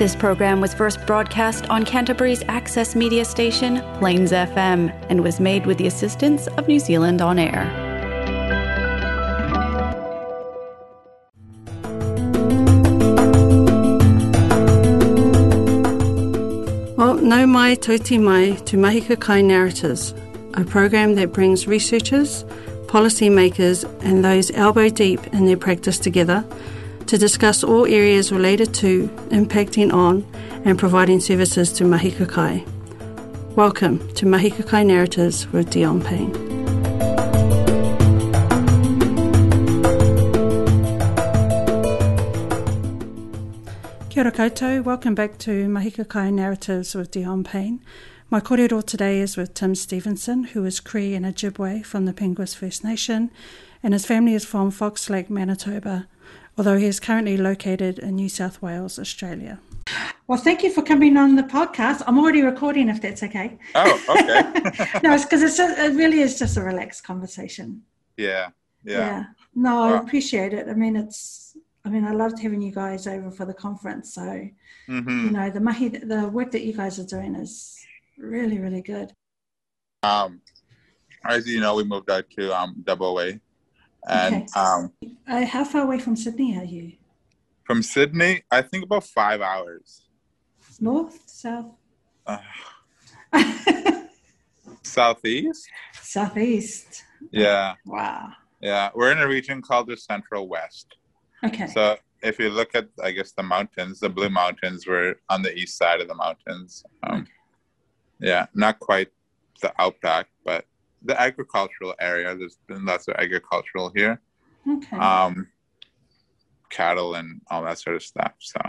This program was first broadcast on Canterbury's access media station, Plains FM, and was made with the assistance of New Zealand On Air. Well, nau mai tauti mai to Mahika Kai Narratives, a program that brings researchers, policymakers, and those elbow deep in their practice together to discuss all areas related to, impacting on, and providing services to Mahika Kai. Welcome to Mahika Kai Narratives with Dion Payne. Kia ora koutou, welcome back to Mahika Kai Narratives with Dion Payne. My kōrero today is with Tim Stevenson, who is Cree and Ojibwe from the Peguis First Nation, and his family is from Fox Lake, Manitoba, although he is currently located in New South Wales, Australia. Well, thank you for coming on the podcast. I'm already recording, if that's okay. Oh, okay. no, it's because it really is just a relaxed conversation. Yeah, yeah. Yeah. No, I appreciate it. I mean, it's. I mean, I loved having you guys over for the conference. So, mm-hmm. you know, the mahi, the work that you guys are doing is really, really good. Um, as you know, we moved out to um Double A and okay. um, uh, how far away from Sydney are you? From Sydney, I think about five hours. North, south. Uh, southeast. Southeast. Yeah. Wow. Yeah, we're in a region called the Central West. Okay. So if you look at, I guess, the mountains, the Blue Mountains, we're on the east side of the mountains. Um, okay. Yeah, not quite the outback, but the agricultural area. There's been lots of agricultural here. Okay. Um, cattle and all that sort of stuff. So,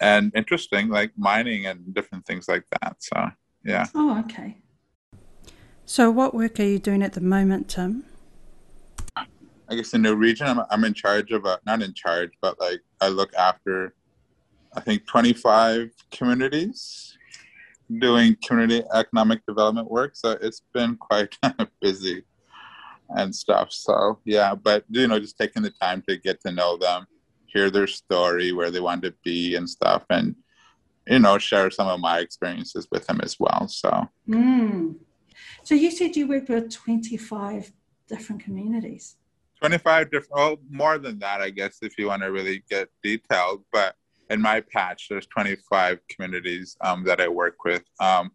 and interesting, like mining and different things like that. So, yeah. Oh, okay. So, what work are you doing at the moment, Tim? I guess in the region, I'm, I'm in charge of, a, not in charge, but like I look after, I think, 25 communities doing community economic development work. So it's been quite busy and stuff. So yeah, but you know, just taking the time to get to know them, hear their story, where they want to be and stuff, and you know, share some of my experiences with them as well. So. Mm. So you said you worked with twenty five different communities. 25 different well more than that i guess if you want to really get detailed but in my patch, there's 25 communities um, that I work with. Um,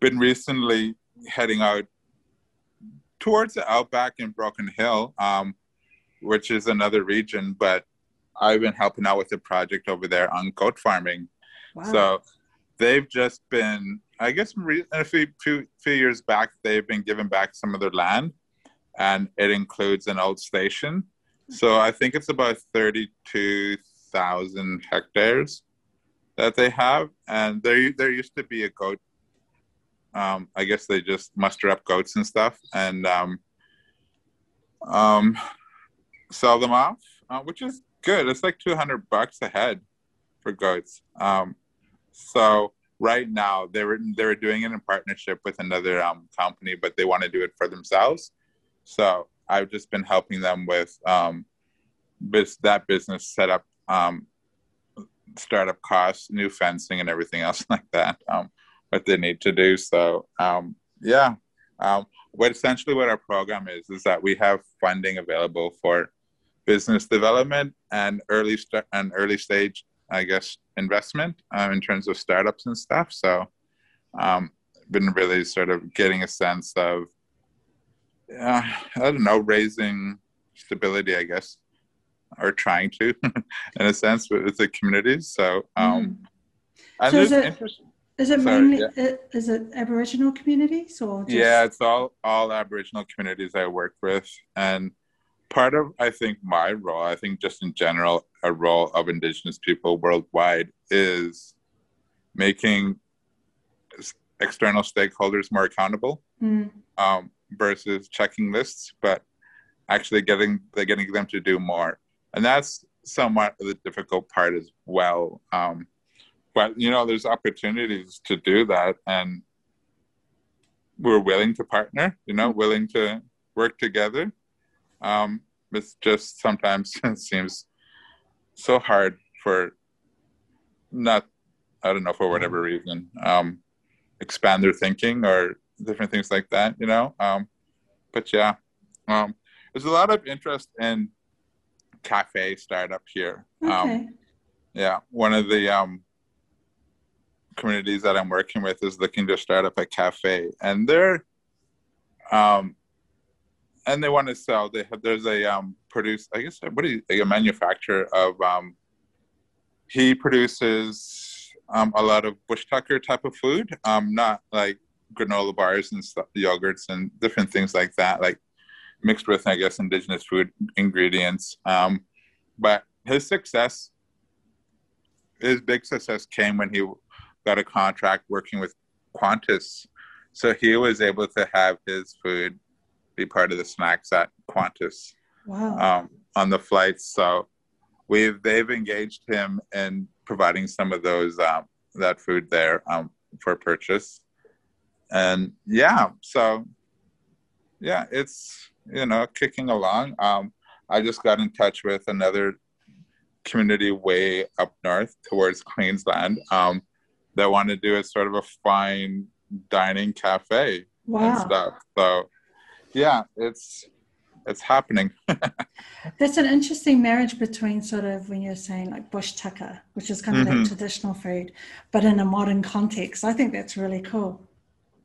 been recently heading out towards the outback in Broken Hill, um, which is another region, but I've been helping out with a project over there on goat farming. Wow. So they've just been, I guess, a few, few, few years back, they've been given back some of their land, and it includes an old station. So I think it's about 32 thousand hectares that they have, and there there used to be a goat. Um, I guess they just muster up goats and stuff, and um, um, sell them off, uh, which is good. It's like two hundred bucks a head for goats. Um, so right now they were they were doing it in partnership with another um, company, but they want to do it for themselves. So I've just been helping them with um, this, that business set up um, startup costs, new fencing, and everything else like that. Um, what they need to do. So um, yeah, um, what essentially what our program is is that we have funding available for business development and early st- and early stage, I guess, investment um, in terms of startups and stuff. So um, been really sort of getting a sense of uh, I don't know raising stability, I guess, are trying to, in a sense, with the communities. So, um, mm. so is it, is it Sorry, mainly yeah. is it Aboriginal communities or? Just... Yeah, it's all all Aboriginal communities I work with, and part of I think my role, I think just in general, a role of Indigenous people worldwide is making external stakeholders more accountable mm. um, versus checking lists, but actually getting getting them to do more and that's somewhat the difficult part as well. Um, but you know, there's opportunities to do that, and we're willing to partner. You know, willing to work together. Um, it's just sometimes it seems so hard for not I don't know for whatever reason um, expand their thinking or different things like that, you know. Um, but yeah, um, there's a lot of interest in cafe startup here. Um, yeah, one of the um, communities that I'm working with is looking to start up a cafe, and they're um, and they want to sell. They have there's a um, produce. I guess what is a manufacturer of um, he produces um, a lot of bush tucker type of food, um, not like granola bars and stuff, yogurts and different things like that, like mixed with I guess indigenous food ingredients. Um, but his success, his big success came when he got a contract working with Qantas. So he was able to have his food be part of the snacks at Qantas. Wow. Um, on the flights. So we've they've engaged him in providing some of those um, that food there um, for purchase. And yeah, so yeah, it's you know kicking along. Um, I just got in touch with another community way up north towards Queensland um, that want to do a sort of a fine dining cafe wow. and stuff. So yeah, it's it's happening. That's an interesting marriage between sort of when you're saying like bush tucker, which is kind of mm-hmm. traditional food, but in a modern context. I think that's really cool.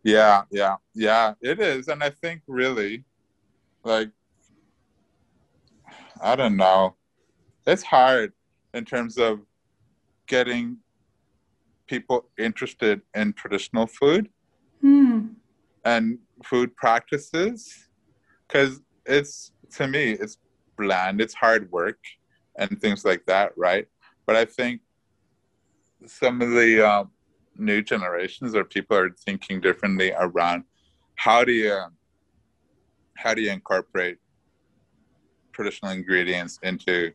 Yeah, yeah, yeah, it is. And I think really, like, I don't know, it's hard in terms of getting people interested in traditional food hmm. and food practices because it's to me it's bland. It's hard work and things like that right? But i think some of the um, new generations or people are thinking differently around how do you how do you incorporate traditional ingredients into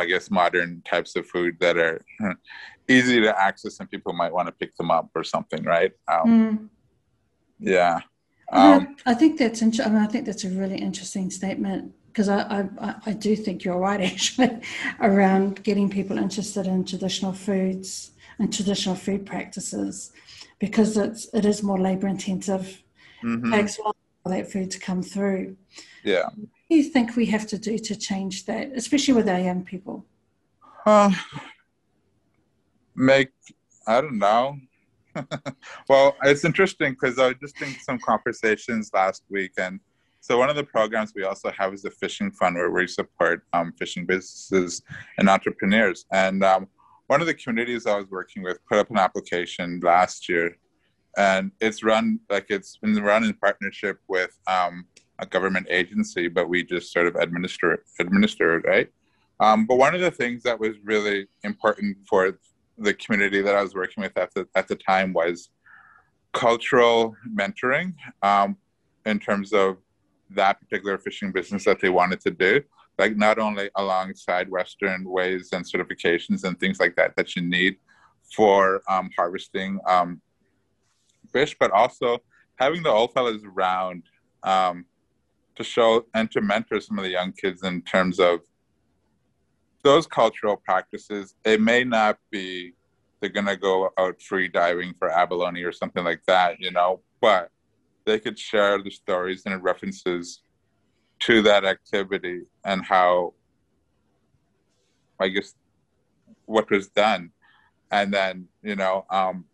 I guess modern types of food that are easy to access and people might want to pick them up or something, right? Um, mm. Yeah. Um, I think that's. Int- I, mean, I think that's a really interesting statement because I, I, I do think you're right actually around getting people interested in traditional foods and traditional food practices because it's it is more labor intensive. Mm-hmm. Takes a for that food to come through. Yeah. What do you think we have to do to change that, especially with our young people? Uh, make I don't know well, it's interesting because I was just in some conversations last week, and so one of the programs we also have is the fishing fund, where we support um, fishing businesses and entrepreneurs. And um, one of the communities I was working with put up an application last year, and it's run like it's been run in partnership with um, a government agency, but we just sort of administer administer it, right? Um, but one of the things that was really important for the community that I was working with at the at the time was cultural mentoring um, in terms of that particular fishing business that they wanted to do. Like not only alongside Western ways and certifications and things like that that you need for um, harvesting um, fish, but also having the old fellas around um, to show and to mentor some of the young kids in terms of those cultural practices, it may not be they're gonna go out free diving for abalone or something like that, you know, but they could share the stories and references to that activity and how I guess what was done. And then, you know, um,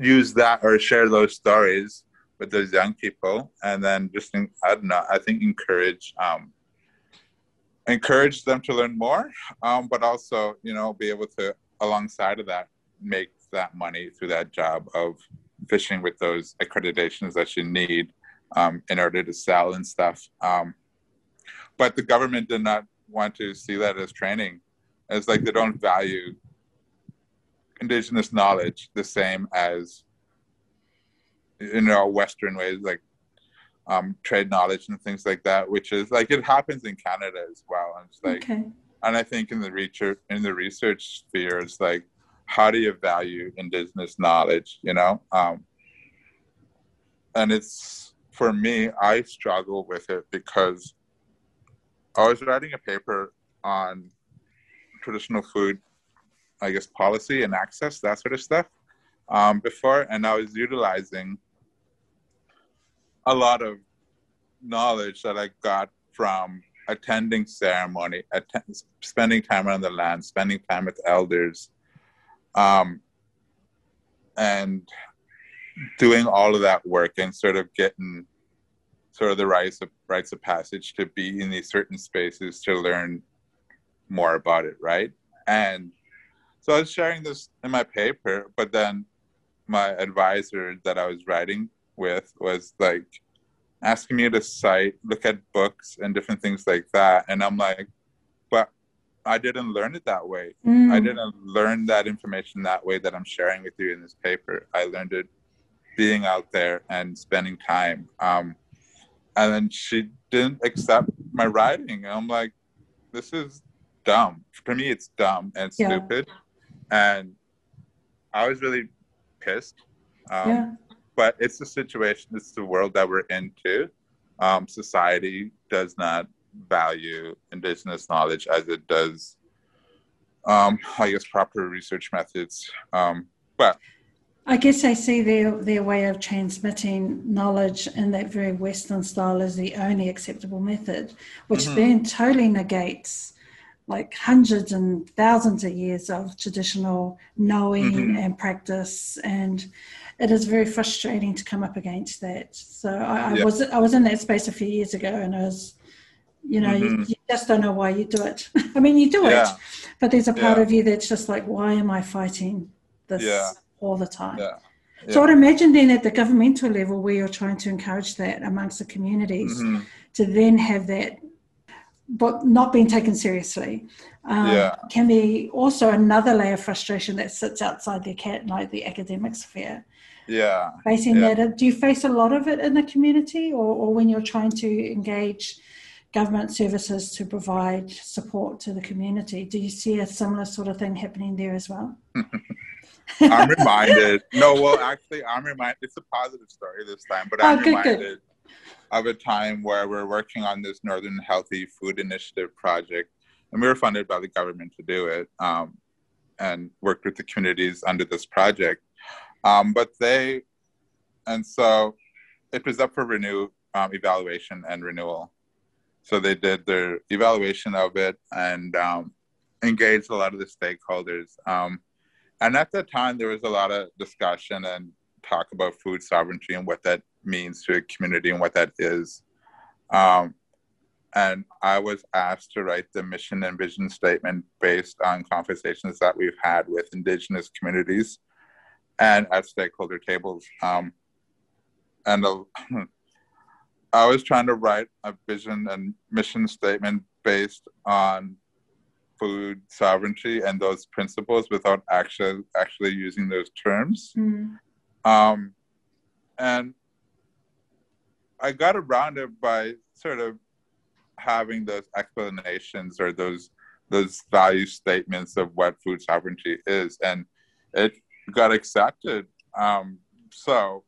use that or share those stories with those young people and then just I don't know, I think encourage um, encourage them to learn more, um, but also, you know, be able to, alongside of that, make that money through that job of fishing with those accreditations that you need um, in order to sell and stuff. Um, but the government did not want to see that as training. It's like they don't value indigenous knowledge the same as you know Western ways like um, trade knowledge and things like that, which is like it happens in Canada as well. And it's like, okay. and I think in the research in the research sphere, it's like, how do you value indigenous knowledge? You know, um, and it's for me, I struggle with it because I was writing a paper on traditional food, I guess, policy and access, that sort of stuff um, before. And I was utilizing a lot of knowledge that I got from attending ceremony, spending time on the land, spending time with elders, um, and doing all of that work and sort of getting sort of the rites of rites of passage to be in these certain spaces to learn more about it, right? And so I was sharing this in my paper, but then my advisor that I was writing with was like asking me to cite, look at books and different things like that. And I'm like, but I didn't learn it that way. Mm. I didn't learn that information that way that I'm sharing with you in this paper. I learned it being out there and spending time. Um, and then she didn't accept my writing. And I'm like, this is dumb. For me, it's dumb and stupid. And I was really pissed. Um, yeah. But it's the situation, it's the world that we're into. Um, society does not value indigenous knowledge as it does, um, I guess, proper research methods. Um, but I guess I see their their way of transmitting knowledge in that very Western style as the only acceptable method, which mm-hmm. then totally negates like hundreds and thousands of years of traditional knowing mm-hmm. and practice and it is very frustrating to come up against that so I, I was i was in that space a few years ago and i was you know mm-hmm. you, you, just don't know why you do it i mean you do yeah. it but there's a part yeah. of you that's just like why am i fighting this all the time so I'd imagine then at the governmental level where you're trying to encourage that amongst the communities mm-hmm. to then have that but not being taken seriously. Um, yeah. can be also another layer of frustration that sits outside the cat like the academic sphere. Yeah. Facing yeah. that do you face a lot of it in the community or, or when you're trying to engage government services to provide support to the community do you see a similar sort of thing happening there as well? I'm reminded. No well actually i'm reminded. It's a positive story this time but i'm oh, good, reminded. good of a time where we're working on this Northern Healthy Food Initiative project, and we were funded by the government to do it, um, and worked with the communities under this project. Um, but they, and so it was up for renew um, evaluation and renewal. So they did their evaluation of it and um, engaged a lot of the stakeholders. Um, and at that time, there was a lot of discussion and talk about food sovereignty and what that means to a community and what that is. Um, and I was asked to write the mission and vision statement based on conversations that we've had with Indigenous communities and at stakeholder tables. Um, and uh, I was trying to write a vision and mission statement based on food sovereignty and those principles without actually actually using those terms. Mm. Um, and I got around it by sort of having those explanations or those those value statements of what food sovereignty is, and it got accepted. Um, so,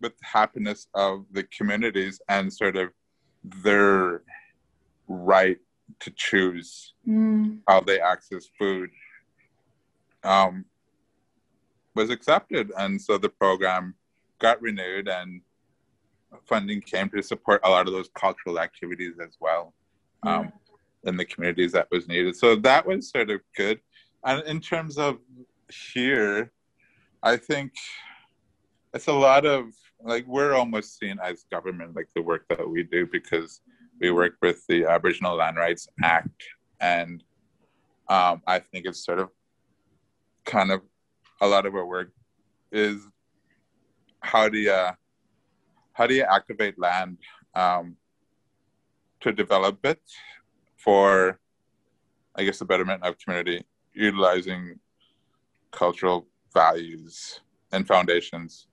with the happiness of the communities and sort of their right to choose mm. how they access food um, was accepted, and so the program got renewed and funding came to support a lot of those cultural activities as well um, in the communities that was needed. So that was sort of good. And in terms of here, I think it's a lot of like we're almost seen as government, like the work that we do, because we work with the Aboriginal Land Rights Act, and um, I think it's sort of kind of a lot of our work is how do you how do you activate land um, to develop it for, I guess, the betterment of community, utilizing cultural values and foundations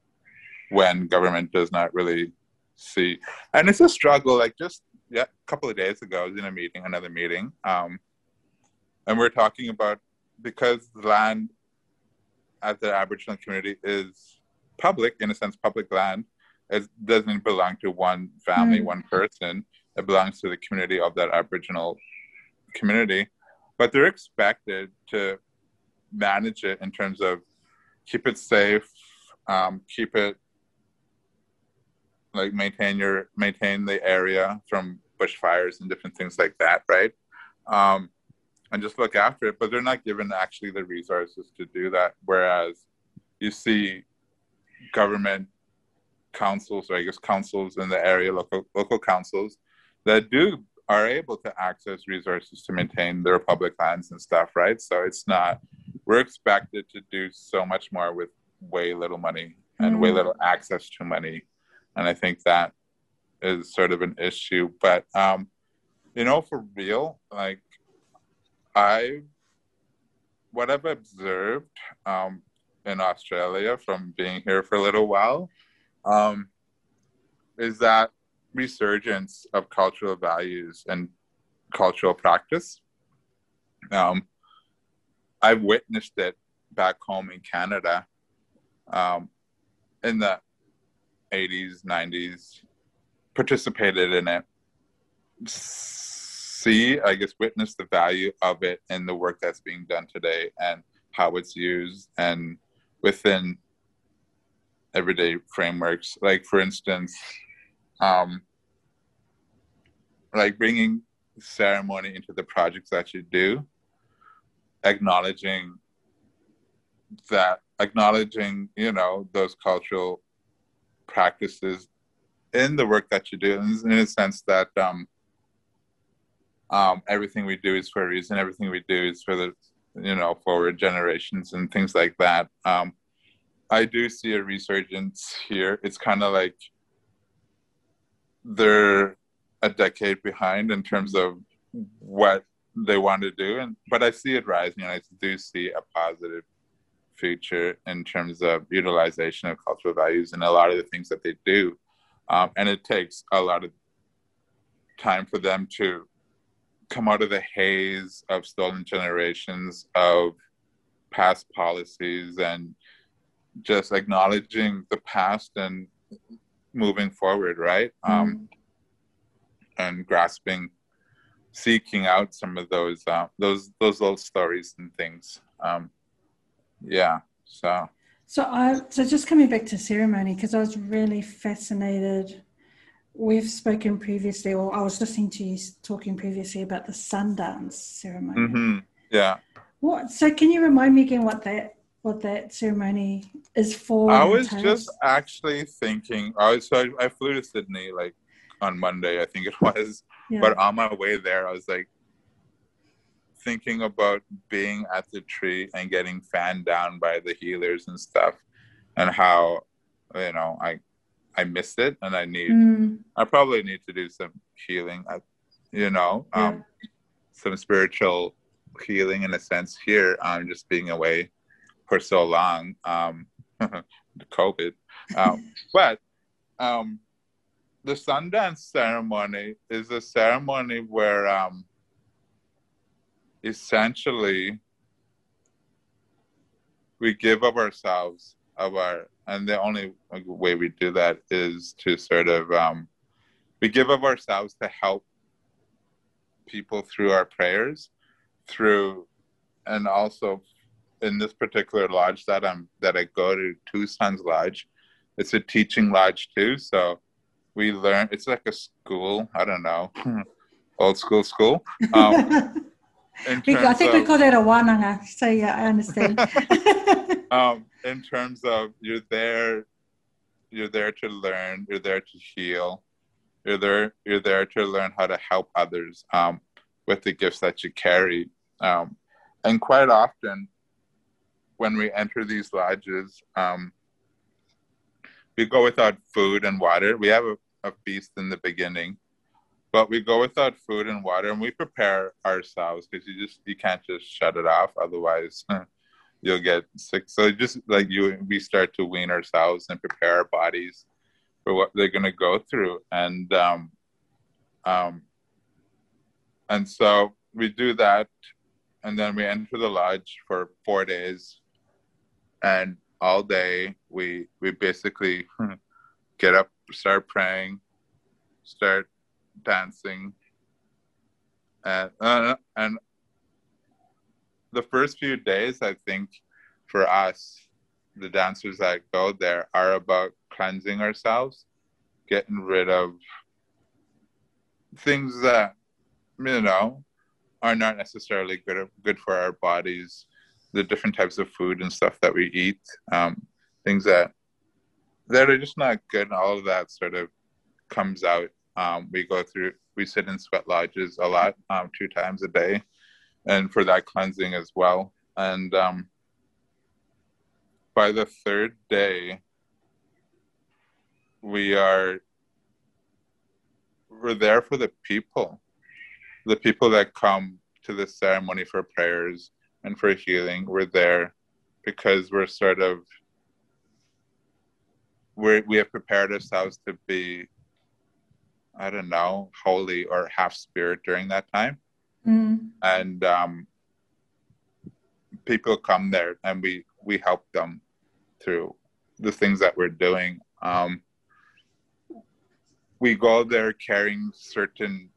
when government does not really see. And it's a struggle. Like just yeah, a couple of days ago, I was in a meeting, another meeting, um, and we are talking about because land at the Aboriginal community is public, in a sense, public land it doesn't belong to one family, mm. one person. It belongs to the community of that Aboriginal community. but they're expected to manage it in terms of keep it safe, um, keep it like maintain your maintain the area from bushfires and different things like that, right? Um, and just look after it. But they're not given actually the resources to do that. Whereas you see government councils, or I guess councils in the area, local local councils that do are able to access resources to maintain their public lands and stuff, right? So it's not we're expected to do so much more with way little money and mm. way little access to money. And I think that is sort of an issue. But um, you know, for real, like I what I've observed um, in Australia from being here for a little while um, is that resurgence of cultural values and cultural practice. Um, I've witnessed it back home in Canada um, in the 80s, 90s, participated in it, see, I guess, witness the value of it in the work that's being done today and how it's used and within everyday frameworks. Like, for instance, um, like bringing ceremony into the projects that you do, acknowledging that, acknowledging, you know, those cultural practices in the work that you do, in a sense that um, um, everything we do is for a reason. Everything we do is for the, you know, forward generations and things like that. Um, I do see a resurgence here. It's kind of like they're a decade behind in terms of what they want to do, and but I see it rising, and I do see a positive future in terms of utilization of cultural values and a lot of the things that they do. Um, and it takes a lot of time for them to come out of the haze of stolen generations of past policies and just acknowledging the past and moving forward, right? Mm. Um, and grasping, seeking out some of those uh, those those old stories and things. Um, yeah, so. So I so just coming back to ceremony because I was really fascinated. We've spoken previously, or I was listening to you talking previously about the Sundance ceremony. Mm-hmm. Yeah. What? So can you remind me again what that what that ceremony is for? I was just actually thinking. I was so I, I, flew to Sydney like on Monday, I think it was. Yeah. But on my way there, I was like thinking about being at the tree and getting fanned down by the healers and stuff, and how you know I I missed it, and I need mm. I probably need to do some healing. Uh, you know, um, yeah. some spiritual healing in a sense here. I'm um, just being away for so long, um, COVID. Um, but um, the Sundance ceremony is a ceremony where um, essentially we give of ourselves of our and the only way we do that is to sort of um, we give of ourselves to help people through our prayers through and also in this particular lodge that I'm that I go to, Two Sons Lodge, it's a teaching lodge too. So we learn. It's like a school. I don't know, old school school. Um, I think of, we call it a wananga. So yeah, I understand. um, in terms of you're there, you're there to learn. You're there to heal. You're there. You're there to learn how to help others um, with the gifts that you carry. Um, and quite often, when we enter these lodges, um, we go without food and water. We have a, a, feast in the beginning, but we go without food and water, and we prepare ourselves because you just you can't just shut it off, otherwise you'll get sick. So just like you, we start to wean ourselves and prepare our bodies for what they're going to go through, and um, um, and so we do that, and then we enter the lodge for four days and all day we we basically get up start praying start dancing and uh, and the first few days, I think, for us, the dancers that go there are about cleansing ourselves, getting rid of things that you know are not necessarily good good for our bodies. The different types of food and stuff that we eat, um, things that that are just not good. All of that sort of comes out. Um, we go through. We sit in sweat lodges a lot, um, two times a day, and for that cleansing as well. And um, by the third day, we are we're there for the people, the people that come to the ceremony for prayers and for healing. We're there because we're sort of we we have prepared ourselves to be I don't know, holy or half spirit during that time. Mm. And um, people come there and we, we help them through the things that we're doing. Um, we go there carrying certain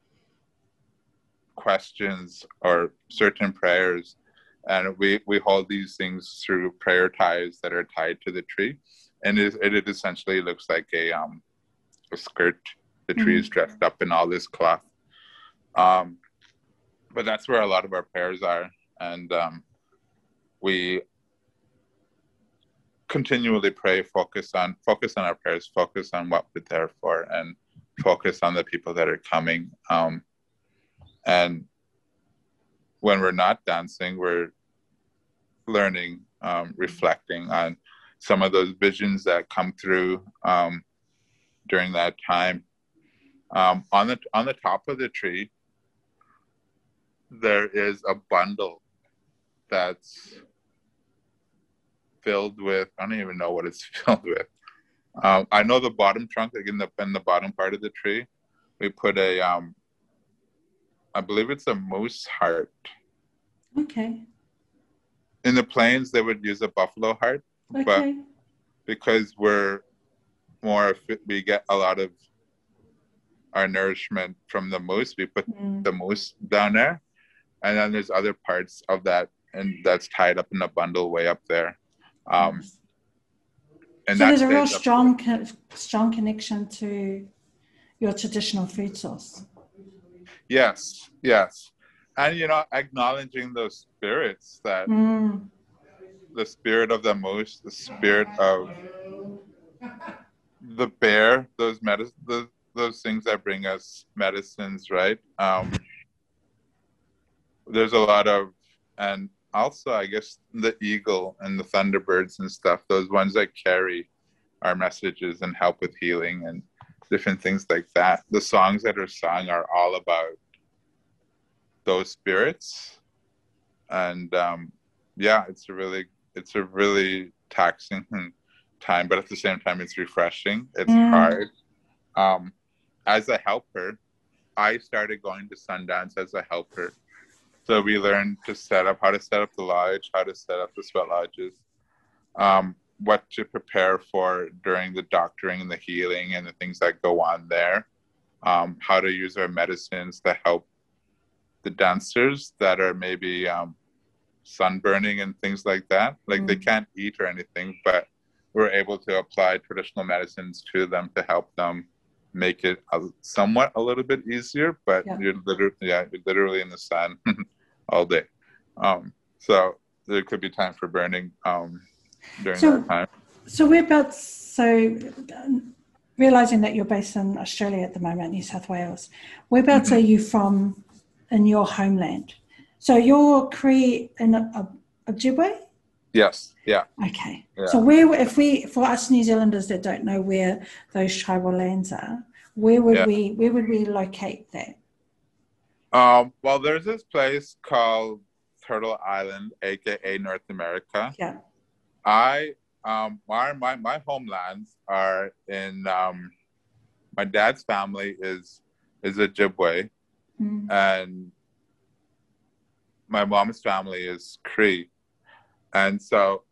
questions or certain prayers, and we, we hold these things through prayer ties that are tied to the tree. And it, it essentially looks like a, um, a skirt. The tree mm-hmm. is dressed up in all this cloth. Um, but that's where a lot of our prayers are. And um, we continually pray, focus on focus on our prayers, focus on what we're there for, and focus on the people that are coming. Um, and when we're not dancing, we're learning, um, reflecting on some of those visions that come through um, during that time. Um, on the on the top of the tree, there is a bundle that's filled with I don't even know what it's filled with. Um, I know the bottom trunk, like in the in the bottom part of the tree, we put a um, I believe it's a moose heart. Okay. In the plains, they would use a buffalo heart, okay. but because we're more we get a lot of our nourishment from the moose, we put mm. the moose down there, and then there's other parts of that, and that's tied up in a bundle way up there. Um, and so there's a real strong, co- strong connection to your traditional food source. Yes, yes, and you know, acknowledging those spirits that mm. the spirit of the moose, the spirit of the bear, those medicine, those, those things that bring us medicines, right? Um, there's a lot of, and also I guess the eagle and the thunderbirds and stuff, those ones that carry our messages and help with healing and different things like that. The songs that are sung are all about those spirits, and um, yeah, it's a really it's a really taxing time, but at the same time, it's refreshing. It's mm. hard. Um, as a helper, I started going to Sundance as a helper so we learned to set up how to set up the lodge, how to set up the sweat lodges, um, what to prepare for during the doctoring and the healing and the things that go on there, um, how to use our medicines to help the dancers that are maybe um, sunburning and things like that. Like mm they can't eat or anything, but we're able to apply traditional medicines to them to help them make it a, somewhat a little bit easier. But yeah. you're literally, yeah, you're literally in the sun all day. Um, so there could be time for burning um, during so, that time. So we're about so realizing that you're based in Australia at the moment, New South Wales. Whereabouts mm-hmm. are you from in your homeland? So you're Cree in Ojibwe? Yes. Yeah. Okay. Yeah. So where, if we, for us New Zealanders that don't know where those tribal lands are, where would yeah. we, where would we locate that? Um, well, there's this place called Turtle Island, aka North America. Yeah. I um my my, my homelands are in um my dad's family is is Ojibwe mm. and my mom's family is Cree. And so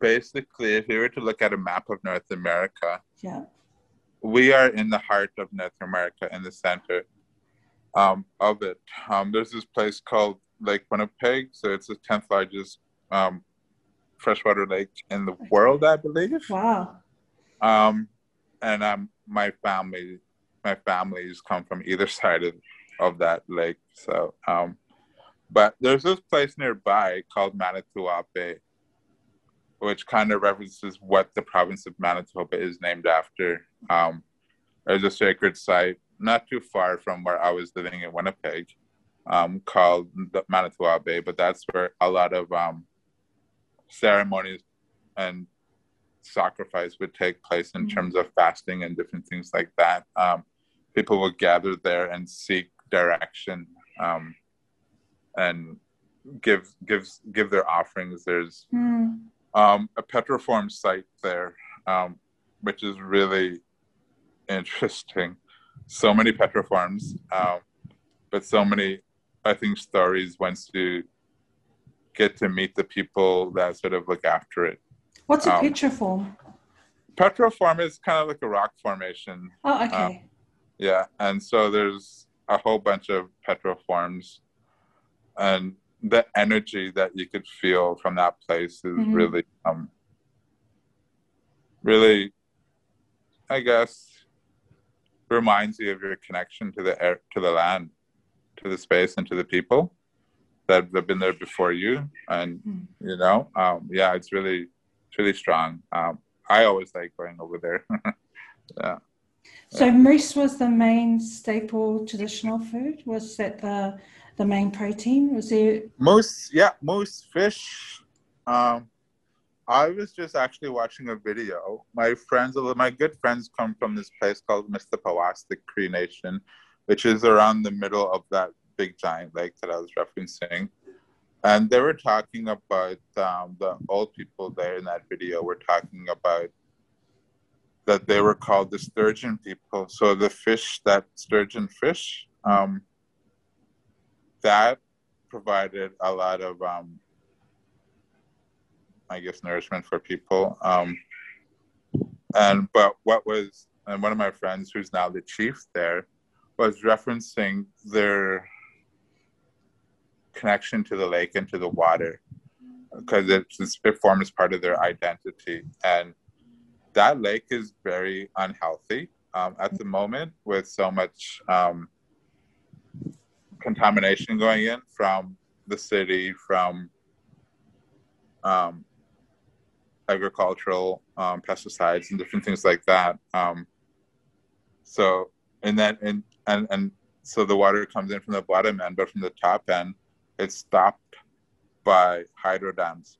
basically if you were to look at a map of North America, yeah. we are in the heart of North America in the center um, of it. Um, there's this place called Lake Winnipeg. So it's the 10th largest um, freshwater lake in the world, I believe. Wow. Um, and um, my family, my families come from either side of, of that lake. So, um, but there's this place nearby called Manitowoc which kind of references what the province of Manitoba is named after. Um, there's a sacred site not too far from where I was living in Winnipeg um, called the Manitowoc Bay, but that's where a lot of um, ceremonies and sacrifice would take place in mm-hmm. terms of fasting and different things like that. Um, people would gather there and seek direction um, and give give give their offerings. There's mm. um, a petroform site there, um, which is really interesting. So many petroforms, um, but so many, I think, stories once you get to meet the people that sort of look after it. What's a um, petroform? Petroform is kind of like a rock formation. Oh, okay. Um, yeah, and so there's a whole bunch of petroforms, and the energy that you could feel from that place is mm-hmm. really, um, really, I guess, reminds you of your connection to the air, to the land, to the space, and to the people that have been there before you. And mm-hmm. you know, um, yeah, it's really, it's really strong. Um, I always like going over there. yeah. So yeah. moose was the main staple traditional food. Was that the the main protein? Was there moose? Yeah, moose, fish. Um, I was just actually watching a video. My friends, my good friends, come from this place called Misipawistik Cree Nation, which is around the middle of that big giant lake that I was referencing and they were talking about um, the old people there in that video were talking about that they were called the sturgeon people so the fish that sturgeon fish um, that provided a lot of um, i guess nourishment for people um, and but what was and one of my friends who's now the chief there was referencing their connection to the lake and to the water because it's, it forms part of their identity. And that lake is very unhealthy um, at the moment with so much um, contamination going in from the city, from um, agricultural um, pesticides and different things like that. Um, so, and then, and, and, and so the water comes in from the bottom end, but from the top end, it's stopped by hydro dams.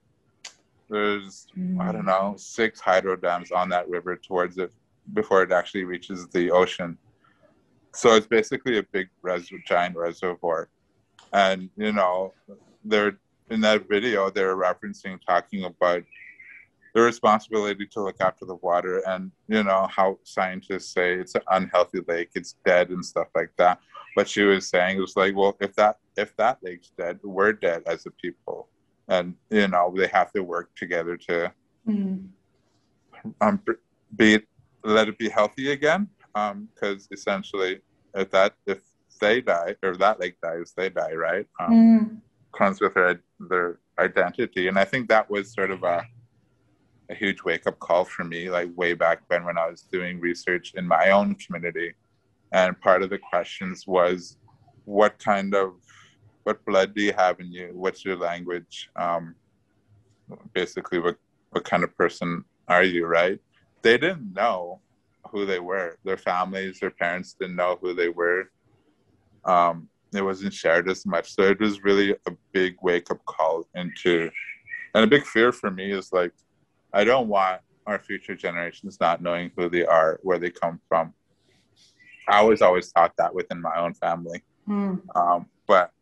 There's mm. I don't know six hydro dams on that river towards it before it actually reaches the ocean. So it's basically a big res- giant reservoir, and you know they're in that video they're referencing talking about the responsibility to look after the water and you know how scientists say it's an unhealthy lake it's dead and stuff like that. But she was saying it was like well if that if that lake's dead we're dead as a people. And you know they have to work together to mm. um, be let it be healthy again because um, essentially if that if they die or that lake dies they die right um, mm. comes with their their identity and i think that was sort of a a huge wake up call for me, like way back when when I was doing research in my own community. And part of the questions was, what kind of, what blood do you have in you? What's your language? Um, basically, what what kind of person are you? Right? They didn't know who they were. Their families, their parents didn't know who they were. Um, it wasn't shared as much, so it was really a big wake up call into, and a big fear for me is like I don't want our future generations not knowing who they are, where they come from. I was always taught that within my own family. Mm. Um, but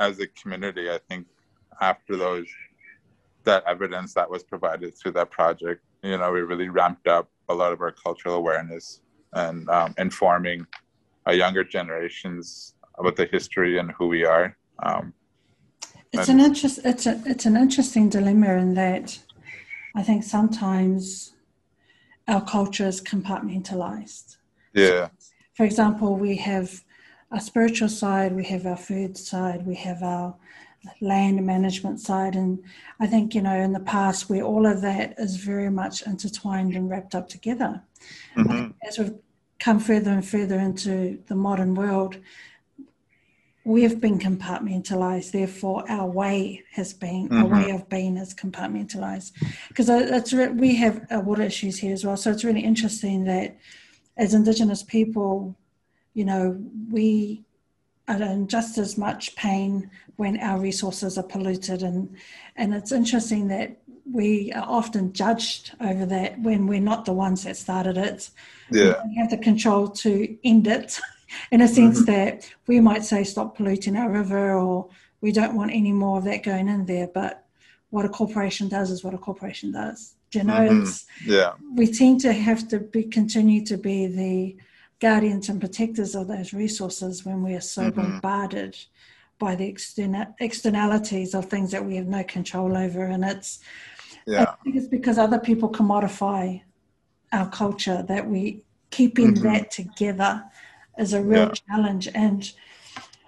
as a community, I think after those, that evidence that was provided through that project, you know, we really ramped up a lot of our cultural awareness and um, informing our younger generations about the history and who we are. Um, it's an interest. It's a it's an interesting dilemma in that I think sometimes our culture is compartmentalized. Yeah. For example, we have our spiritual side, we have our food side, we have our land management side. And I think, you know, in the past where all of that is very much intertwined and wrapped up together. Mm-hmm. As we've come further and further into the modern world, we've been compartmentalized. Therefore, our way has been, mm-hmm. our way of being is compartmentalized. Because it's we have water issues here as well. So it's really interesting that as Indigenous people, you know, we are in just as much pain when our resources are polluted. And, and it's interesting that we are often judged over that when we're not the ones that started it. Yeah. We have the control to end it in a sense mm-hmm. that we might say stop polluting our river or we don't want any more of that going in there. But what a corporation does is what a corporation does. Do you know, mm-hmm. yeah. we tend to have to be continue to be the guardians and protectors of those resources when we are so mm-hmm. bombarded by the extern- externalities of things that we have no control over. And it's, yeah. I think it's because other people commodify our culture that we keeping mm-hmm. that together is a real yeah. challenge. And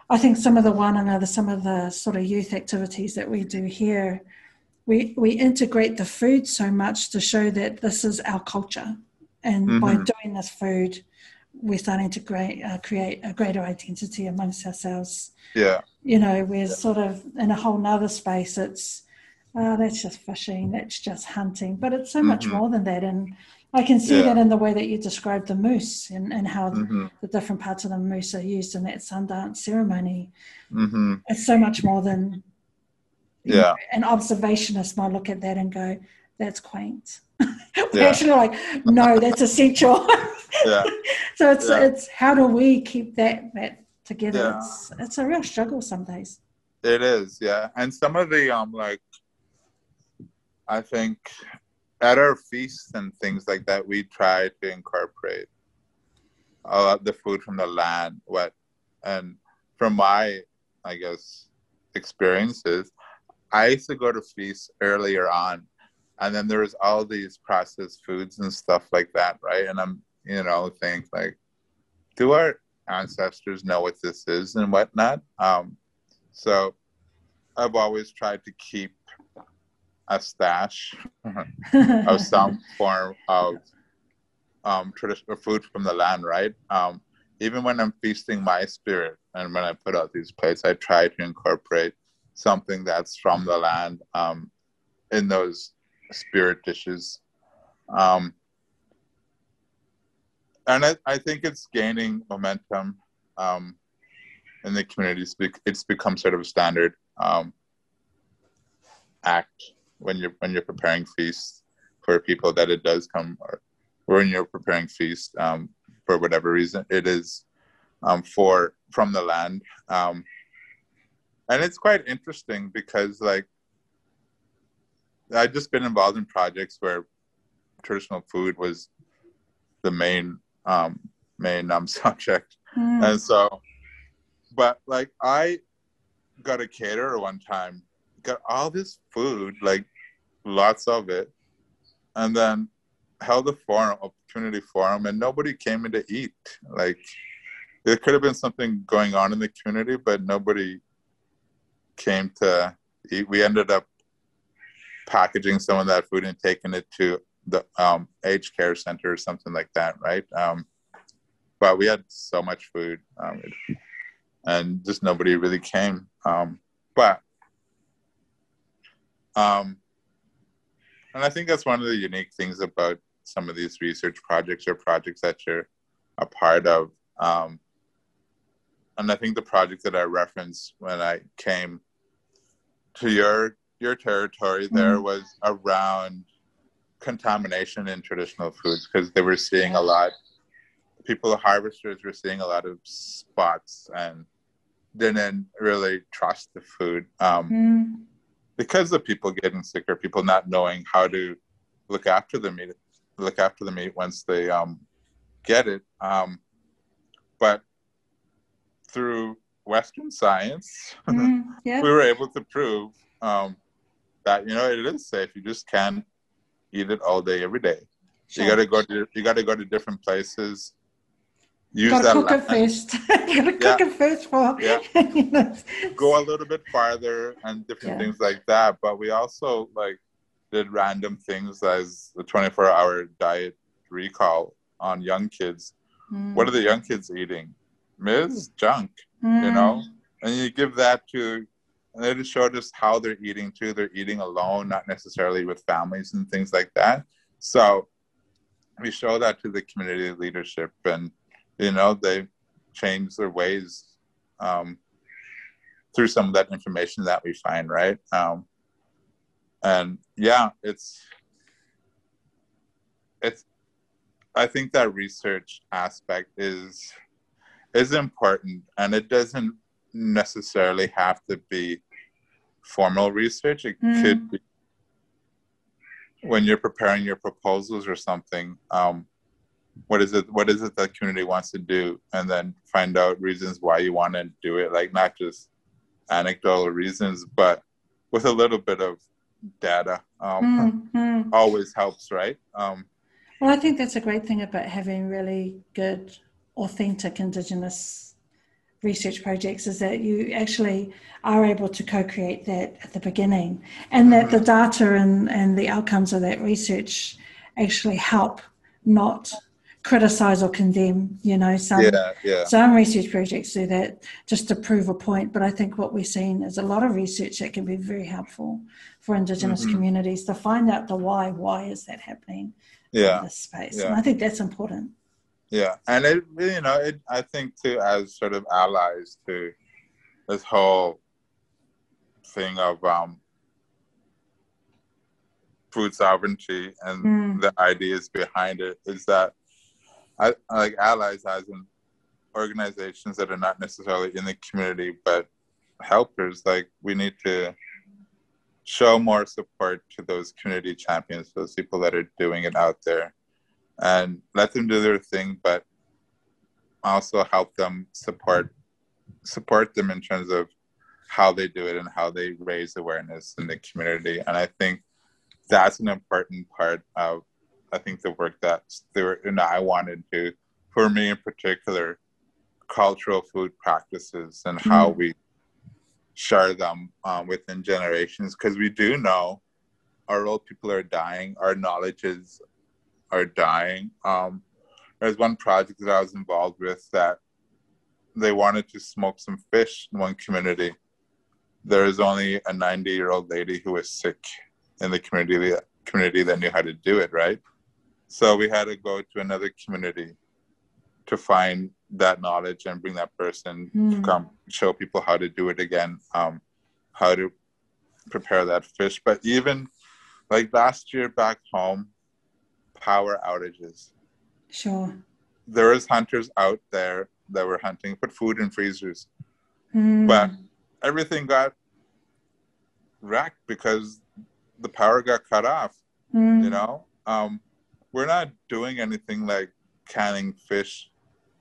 I think some of the one another, some of the sort of youth activities that we do here, we we integrate the food so much to show that this is our culture, and mm-hmm. by doing this food, we're starting to create, uh, create a greater identity amongst ourselves. Yeah. You know, we're sort of in a whole nother space. It's, oh, that's just fishing, that's just hunting, but it's so mm-hmm. much more than that. And I can see yeah. that in the way that you describe the moose and, and how mm-hmm. the different parts of the moose are used in that Sundance ceremony. Mm-hmm. It's so much more than yeah. Know, an observationist might look at that and go, that's quaint. We're yeah. actually like, no, that's essential. yeah. So it's yeah. it's how do we keep that that together? Yeah. It's it's a real struggle some days. It is, yeah. And some of the um like I think at our feasts and things like that, we try to incorporate a lot of the food from the land. What and from my, I guess, experiences, I used to go to feasts earlier on, and then there was all these processed foods and stuff like that, right? And I'm, you know, think like, do our ancestors know what this is and whatnot? Um, so I've always tried to keep a stash of some form of um, traditional food from the land, right? Um, even when I'm feasting my spirit and when I put out these plates, I try to incorporate something that's from the land um, in those spirit dishes. Um, and I, I, think it's gaining momentum um, in the community. It's become sort of a standard um, act when you're when you're preparing feasts for people that it does come or when you're preparing feast um, for whatever reason it is um, for from the land um, and it's quite interesting because like i've just been involved in projects where traditional food was the main um, main um, subject mm. and so but like i got a caterer one time got all this food, like lots of it, and then held a forum, opportunity forum, and nobody came in to eat. Like there could have been something going on in the community, but nobody came to eat. We ended up packaging some of that food and taking it to the um, care center or something like that, right? Um, but we had so much food, um, and just nobody really came. Um, but um, and I think that's one of the unique things about some of these research projects or projects that you're a part of. Um, and I think the project that I referenced when I came to your your territory mm-hmm. there was around contamination in traditional foods because they were seeing a lot people the harvesters were seeing a lot of spots and didn't really trust the food um, mm because of people getting sick or people not knowing how to look after the meat, look after the meat once they um, get it. Um, but through Western science, mm, yeah. we were able to prove um, that you know it is safe. You just can't eat it all day every day. Sure. You got to go to you got to go to different places. use gotta that cook land. it first. gotta cook Yeah. it first for Yeah. you know. go a little bit farther and different Yeah. things like that. But we also like did random things as the 24 hour diet recall on young kids. Mm. What are the young kids eating? Ms. Junk, you Mm. know? And you give that to, and they just showed us how they're eating too. They're eating alone, not necessarily with families and things like that. So we show that to the community leadership, and you know, they change their ways um, through some of that information that we find, right? Um, and yeah, it's it's. I think that research aspect is is important, and it doesn't necessarily have to be formal research. It Mm. could be when you're preparing your proposals or something. Um, what is it? What is it that community wants to do, and then find out reasons why you want to do it. Like not just anecdotal reasons, but with a little bit of data. Um, Mm, mm. Always helps, right? Um, Well, I think that's a great thing about having really good, authentic Indigenous research projects is that you actually are able to co-create that at the beginning and that the data and, and the outcomes of that research actually help not criticize or condemn you know some yeah, yeah, some research projects do that just to prove a point but i think what we're seeing is a lot of research that can be very helpful for indigenous Mhm. communities to find out the why why is that happening yeah. in this space Yeah. and i think that's important Yeah, and it you know it. I think too as sort of allies to this whole thing of um, food sovereignty and Mm. the ideas behind it is that I like allies as in organizations that are not necessarily in the community but helpers. Like we need to show more support to those community champions, those people that are doing it out there and let them do their thing, but also help them support support them in terms of how they do it and how they raise awareness in the community. And I think that's an important part of I think the work that Stuart and I wanted to, for me in particular, cultural food practices and how Mm. we share them um, within generations because we do know our old people are dying, our knowledge is are dying. Um, there's one project that I was involved with that they wanted to smoke some fish in one community. There is only a 90 year old lady who was sick in the community community that knew how to do it, right? So we had to go to another community to find that knowledge and bring that person to Mm. come show people how to do it again, um, how to prepare that fish. But even like last year back home, power outages. sure There was hunters out there that were hunting, put food in freezers. Mm. But everything got wrecked because the power got cut off. Mm. You know, um, we're not doing anything like canning fish,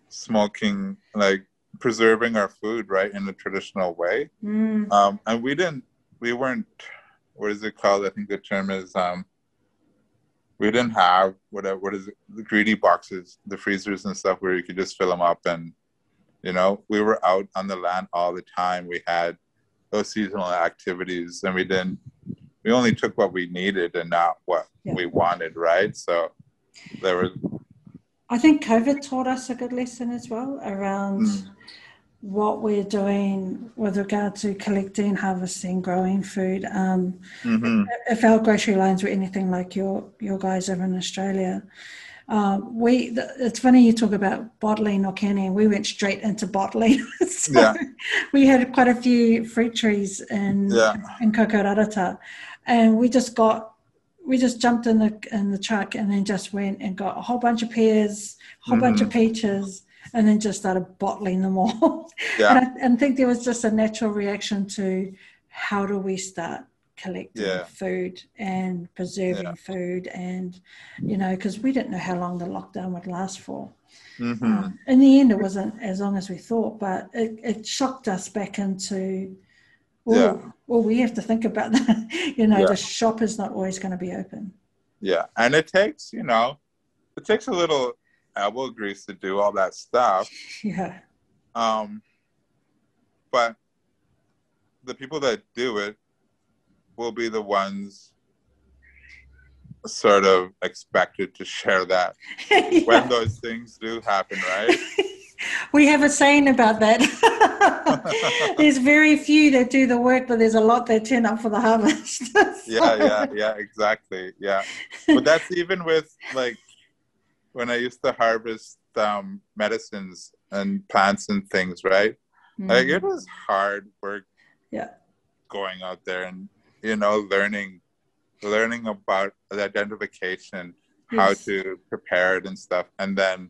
smoking, like preserving our food right in the traditional way. Mm. Um, and we didn't, we weren't, what is it called? I think the term is, um, we didn't have whatever, what is it, the greedy boxes, the freezers and stuff where you could just fill them up. And, you know, we were out on the land all the time. We had those seasonal activities and we didn't, we only took what we needed and not what Yeah. we wanted, right? So there was, I think COVID taught us a good lesson as well around Mm. What we're doing with regard to collecting, harvesting, growing food. Um, Mhm. if our grocery lines were anything like your your guys over in Australia, um, we th- it's funny you talk about bottling or canning. We went straight into bottling. so Yeah. we had quite a few fruit trees in Yeah. in Koukourārata, and we just got we just jumped in the in the truck and then just went and got a whole bunch of pears, a whole bunch of peaches, and then just started bottling them all. yeah, and I, and think there was just a natural reaction to how do we start collecting Yeah. food and preserving Yeah. food and you know because we didn't know how long the lockdown would last for Mhm. um, in the end it wasn't as long as we thought but it, it shocked us back into well, Yeah. well we have to think about that you know the shop is not always going to be open yeah. And it takes, you know, it takes a little elbow agrees to do all that stuff. Yeah. Um, but the people that do it will be the ones sort of expected to share that yeah. when those things do happen, right? we have a saying about that. there's very few that do the work, but there's a lot that turn up for the harvest. so. Yeah, yeah, yeah, exactly. Yeah. But that's even with like when I used to harvest um, medicines and plants and things, right? Mm. Like it was hard work. Yeah. Going out there and you know learning, learning about the identification, yes. how to prepare it and stuff, and then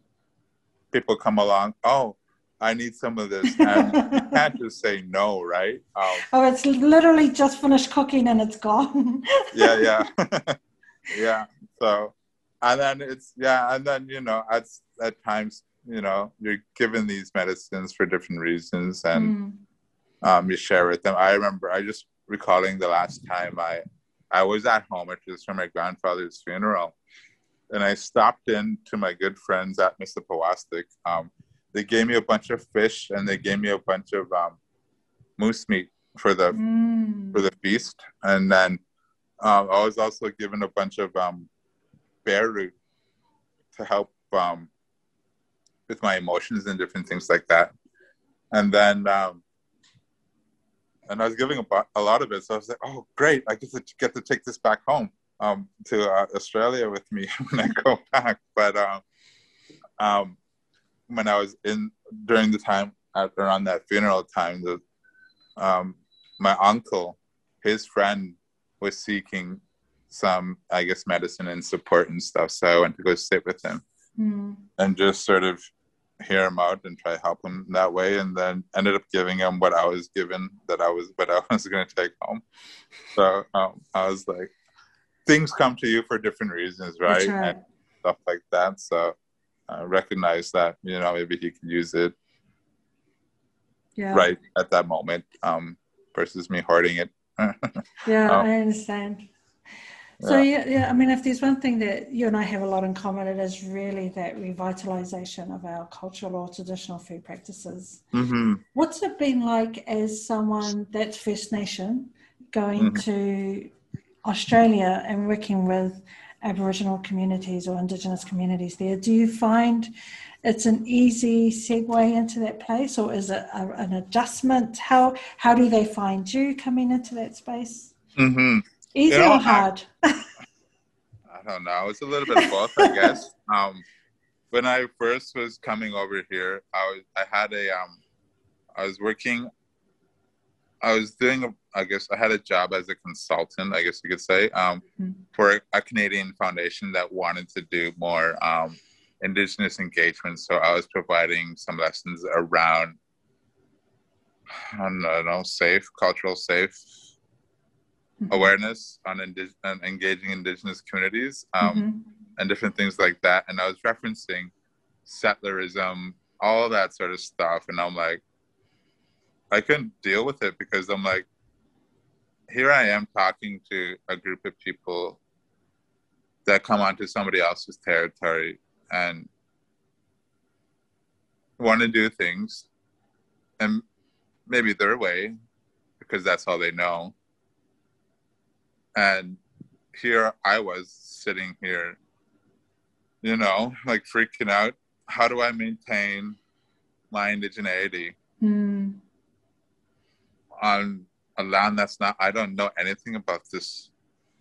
people come along. Oh, I need some of this. And you can't just say no, right? Um, oh, it's literally just finished cooking and it's gone. yeah, yeah, yeah. So, and then it's yeah, and then you know, at at times, you know, you're given these medicines for different reasons, and mm. um, you share with them. I remember, I just recalling the last time I I was at home, which was for my grandfather's funeral, and I stopped in to my good friends at Mr. Powastik. Um, they gave me a bunch of fish and they gave me a bunch of um, moose meat for the mm. for the feast, and then um, I was also given a bunch of um, root to help um, with my emotions and different things like that. And then um, and I was giving a, a lot of it, so I was like, "Oh, great! I get to get to take this back home." um, to uh, Australia with me when I go back. But um, um, when I was in during the time at, around that funeral time, the um, my uncle, his friend, was seeking some, I guess, medicine and support and stuff. So I went to go sit with him mm. and just sort of hear him out and try to help him that way and then ended up giving him what I was given that I was what I was going to take home so um, I was like things come to you for different reasons, right? right. And stuff like that. So I recognize that, you know, maybe he could use it yeah. right at that moment um, versus me hoarding it. yeah, um, I understand. So yeah. yeah. I mean, if there's one thing that you and I have a lot in common, it is really that revitalization of our cultural or traditional food practices. Mm-hmm. What's it been like as someone that's First Nation going mm-hmm. to Australia and working with Aboriginal communities or Indigenous communities there, do you find it's an easy segue into that place, or is it a, an adjustment? How how do they find you coming into that space? Mm-hmm. Easy you know, or hard? I, I, don't know. It's a little bit of both, I guess. Um, when I first was coming over here, I was I had a um, I was working I was doing, a, I guess I had a job as a consultant, I guess you could say, um, mm-hmm. for a Canadian foundation that wanted to do more um, Indigenous engagement. So I was providing some lessons around, I don't know, safe, cultural safe mm-hmm. awareness on, indi- on, engaging Indigenous communities um, mm-hmm. and different things like that. And I was referencing settlerism, all that sort of stuff. And I'm like, I couldn't deal with it because I'm like, here I am talking to a group of people that come onto somebody else's territory and want to do things and maybe their way because that's all they know. And here I was sitting here, you know, like freaking out. How do I maintain my indigeneity? Mm on a land that's not i don't know anything about this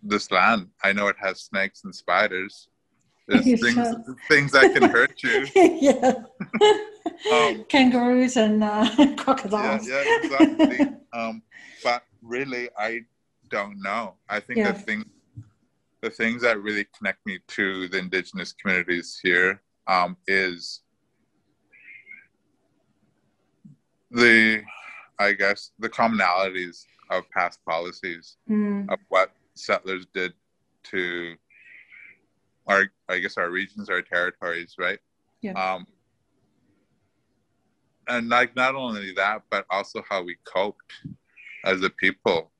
this land. I know it has snakes and spiders. There's things things that can hurt you. Yeah. Um, kangaroos and uh, crocodiles. Yeah, yeah exactly. Um, but really i don't know i think yeah. the thing the things that really connect me to the indigenous communities here um, is the I guess, the commonalities of past policies mm. of what settlers did to our, I guess, our regions, our territories, right? Yeah. Um, and like not only that, but also how we coped as a people.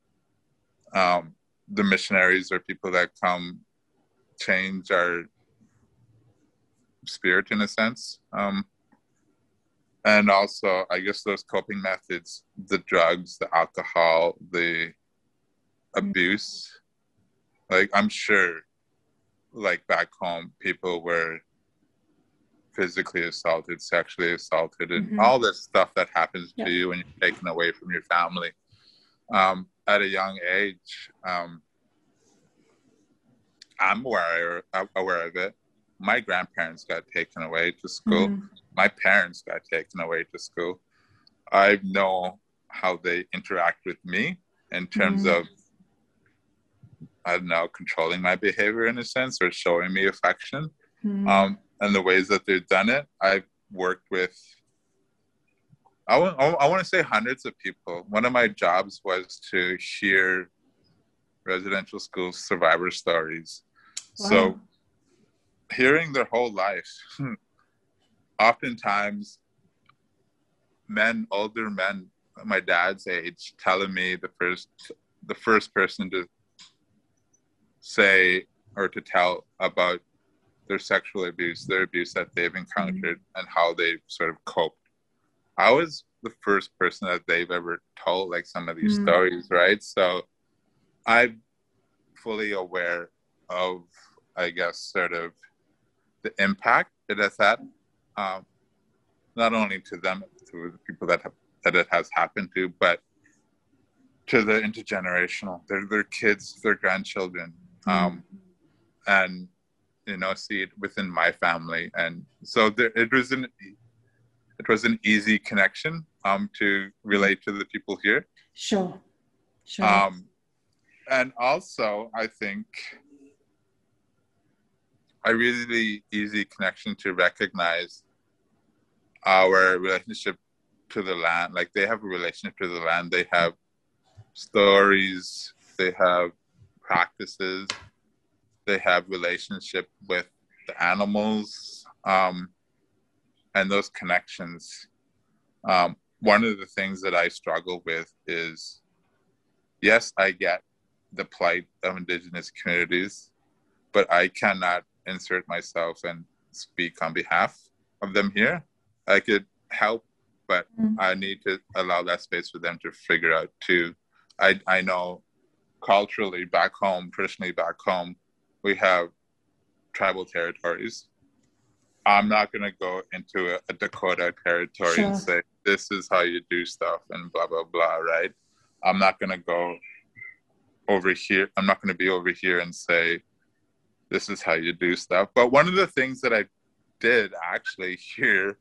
Um, the missionaries or people that come change our spirit in a sense. Um, and also, I guess those coping methods, the drugs, the alcohol, the abuse, like I'm sure, like back home, people were physically assaulted, sexually assaulted, and mm-hmm. all this stuff that happens to you when you're taken away from your family. Um, at a young age, um, I'm aware, aware of it. My grandparents got taken away to school. Mm-hmm. My parents got taken away to school. I know how they interact with me in terms mm-hmm. of, I don't know, controlling my behavior in a sense or showing me affection. Mm-hmm. Um, and the ways that they've done it. I've worked with, I want, to say hundreds of people. One of my jobs was to hear residential school survivor stories. Wow. So, hearing their whole life, oftentimes, men, older men, my dad's age, telling me the first, the first person to say or to tell about their sexual abuse, their abuse that they've encountered, mm-hmm. and how they've sort of coped. I was the first person that they've ever told like some of these mm-hmm. stories, right? So I'm fully aware of, I guess, sort of the impact it has had, um, not only to them, to the people that have, that it has happened to, but to the intergenerational, their their kids, their grandchildren, mm-hmm. um, and you know see it within my family and so there, it was an it was an easy connection um to relate to the people here. Sure. Sure. Um and also i think a really easy connection to recognize our relationship to the land. Like they have a relationship to the land. They have stories. They have practices. They have relationship with the animals. Um, and those connections. Um, one of the things that I struggle with is, yes, I get the plight of indigenous communities, but I cannot insert myself and speak on behalf of them here. I could help, but mm-hmm. I need to allow that space for them to figure out too. I I know culturally back home, traditionally back home, we have tribal territories. I'm not going to go into a, a Dakota territory sure. and say, this is how you do stuff and blah, blah, blah, right? I'm not going to go over here. I'm not going to be over here and say, this is how you do stuff. But one of the things that I did actually here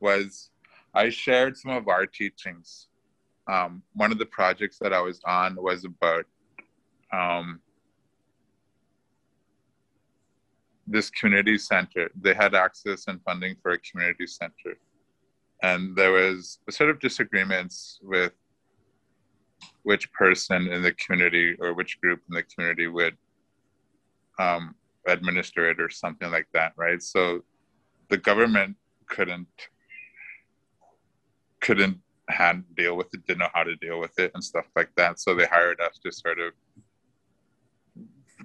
was I shared some of our teachings. Um, one of the projects that I was on was about um, this community center. They had access and funding for a community center. And there was a sort of disagreements with which person in the community or which group in the community would um, administer it or something like that, right? So the government couldn't couldn't hand deal with it, didn't know how to deal with it and stuff like that. So they hired us to sort of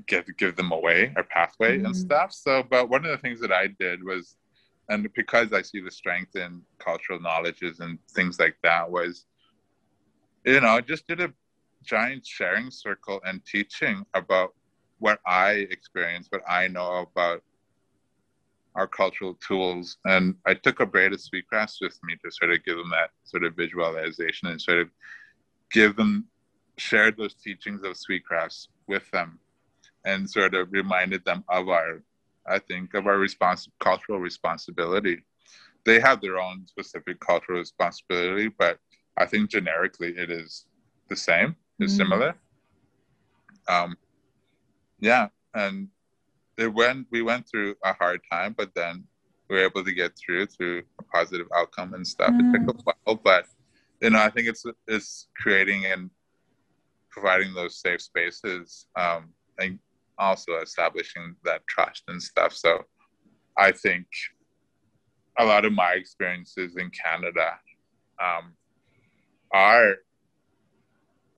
give give them away or pathway mm-hmm. and stuff. So, but one of the things that I did was, and because I see the strength in cultural knowledges and things like that, was, you know, just did a giant sharing circle and teaching about what I experience, what I know about our cultural tools. And I took a braid of sweetgrass with me to sort of give them that sort of visualization and sort of give them, shared those teachings of sweetgrass with them and sort of reminded them of our, I think, of our respons- cultural responsibility. They have their own specific cultural responsibility, but I think generically it is the same, it's mm-hmm. similar. Um, yeah, and it went. We went through a hard time, but then we were able to get through through a positive outcome and stuff. Mm-hmm. It took a while, but you know, I think it's it's creating and providing those safe spaces um, and also establishing that trust and stuff. So I think a lot of my experiences in Canada um, are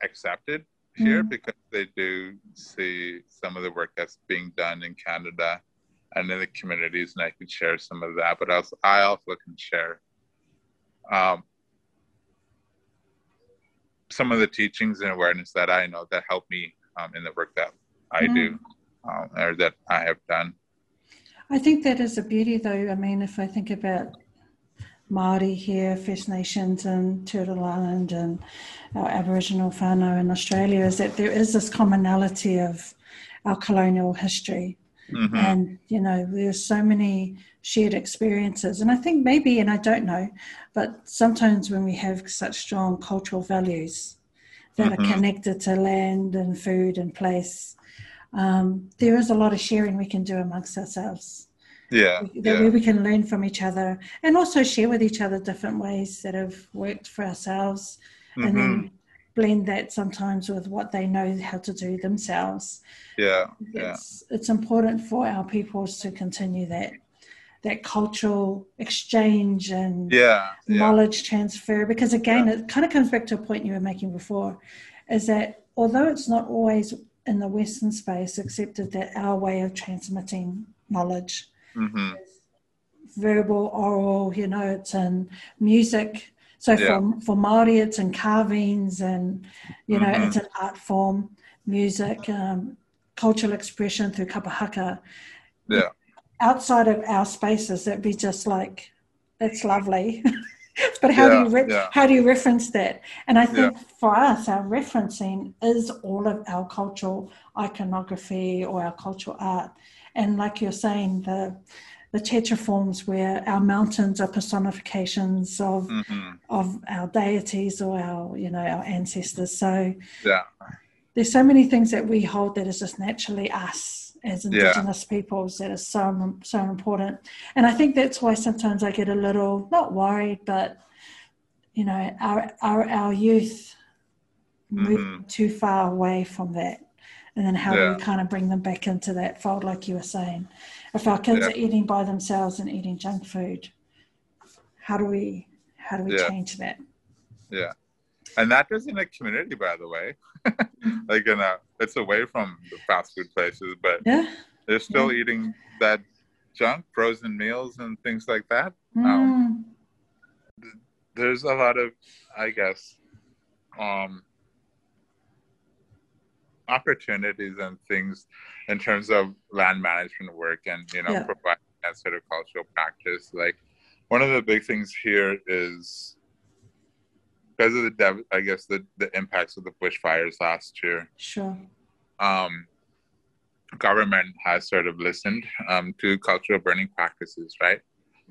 accepted here mm. because they do see some of the work that's being done in Canada and in the communities, and I can share some of that. But also, I also can share um, some of the teachings and awareness that I know that help me um, in the work that I mm. do um, or that I have done. I think that is a beauty, though. I mean, if I think about Māori here, First Nations and Turtle Island and our Aboriginal whānau in Australia, is that there is this commonality of our colonial history. Mm-hmm. And, you know, there's so many shared experiences. And I think maybe, and I don't know, but sometimes when we have such strong cultural values that mm-hmm. are connected to land and food and place, um, there is a lot of sharing we can do amongst ourselves. Yeah, that yeah. we can learn from each other and also share with each other different ways that have worked for ourselves, mm-hmm. and then mm-hmm. blend that sometimes with what they know how to do themselves. Yeah, it's, yeah. It's important for our peoples to continue that that cultural exchange and yeah, knowledge yeah. transfer because again it kind of comes back to a point you were making before is that although it's not always in the western space accepted that our way of transmitting knowledge mm-hmm. verbal oral you know it's in music so yeah. for for Maori it's in carvings and you know mm-hmm. it's an art form music um, cultural expression through kapa haka yeah outside of our spaces that'd be just like that's lovely but how yeah, do you re- yeah. how do you reference that and i think yeah. for us our referencing is all of our cultural iconography or our cultural art and like you're saying the the tetraforms where our mountains are personifications of mm-hmm. of our deities or our you know our ancestors so yeah there's so many things that we hold that is just naturally us as Indigenous yeah. peoples that is so so important. And I think that's why sometimes I get a little not worried, but you know, our our our youth move mm-hmm. too far away from that. And then how yeah. do we kind of bring them back into that fold, like you were saying? If our kids yeah. are eating by themselves and eating junk food, how do we how do we change that? Yeah and that is in a community by the way like in a it's away from the fast food places but yeah they're still yeah. eating that junk frozen meals and things like that mm. um, there's a lot of i guess um opportunities and things in terms of land management work and you know yeah. providing that sort of cultural practice like one of the big things here is because of the dev- I guess the the impacts of the bushfires last year. Sure. Um, government has sort of listened um, to cultural burning practices, right?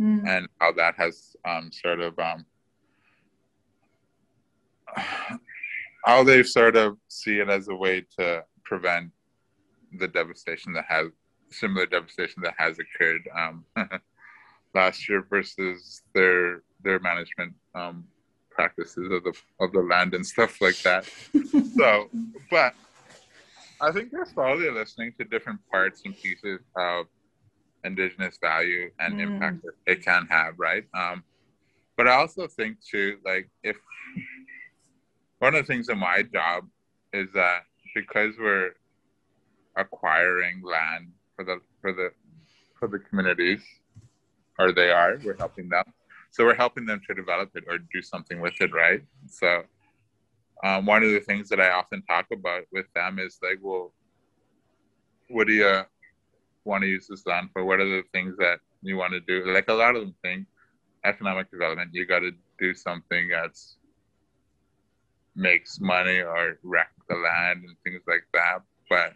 Mm. And how that has um, sort of um, how they've sort of see it as a way to prevent the devastation that has similar devastation that has occurred um, last year versus their their management um, practices of the of the land and stuff like that. so, but I think they're slowly listening to different parts and pieces of indigenous value and mm. impact that it can have, right? Um, but I also think too, like if one of the things in my job is that because we're acquiring land for the for the for the communities, or they are, we're helping them so we're helping them to develop it or do something with it right? So um, one of the things that i often talk about with them is like well what do you want to use this land for? What are the things that you want to do? Like a lot of them think economic development you got to do something that's makes money or wreck the land and things like that. But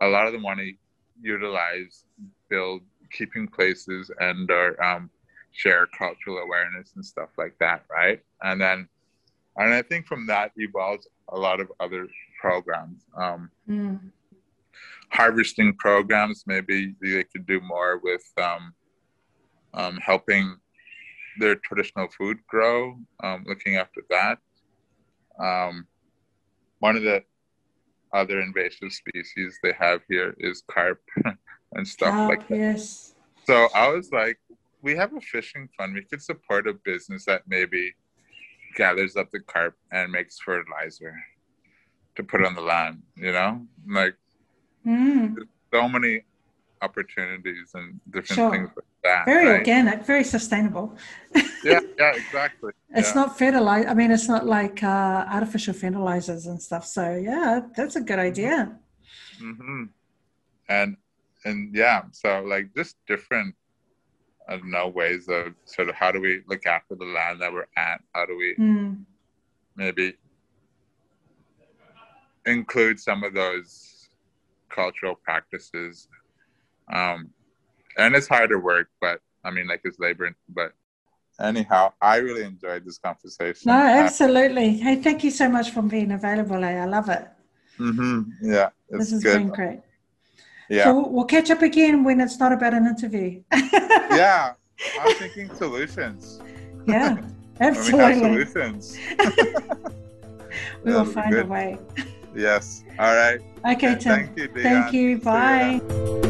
a lot of them want to utilize build keeping places and or um, share cultural awareness and stuff like that, right? And then, and I think from that evolves a lot of other programs. Um, mm. Harvesting programs, maybe they could do more with um, um, helping their traditional food grow, um, looking after that. Um, one of the other invasive species they have here is carp and stuff carp, like that. Yes. So I was like, we have a fishing fund. We could support a business that maybe gathers up the carp and makes fertilizer to put on the land. You know, like mm. so many opportunities and different Sure. things like that. Very right? organic, very sustainable. Yeah, yeah, exactly. It's yeah. not fertilizer. I mean, it's not like uh, artificial fertilizers and stuff. So yeah, that's a good idea. hmm And and yeah, so like just different, I don't know, ways of sort of how do we look after the land that we're at? How do we Mm. maybe include some of those cultural practices? Um, and it's harder work, but I mean, like it's labor. But anyhow, I really enjoyed this conversation. No, absolutely. Hey, thank you so much for being available. Eh? I love it. Mm-hmm. Yeah, it's this has good. been great. Yeah, So we'll, catch up again when it's not about an interview. yeah. I'm thinking solutions. yeah, When we have absolutely. solutions. We will find a way. Yes. All right. Okay, Tim. Thank you, Dion. Thank you. Bye.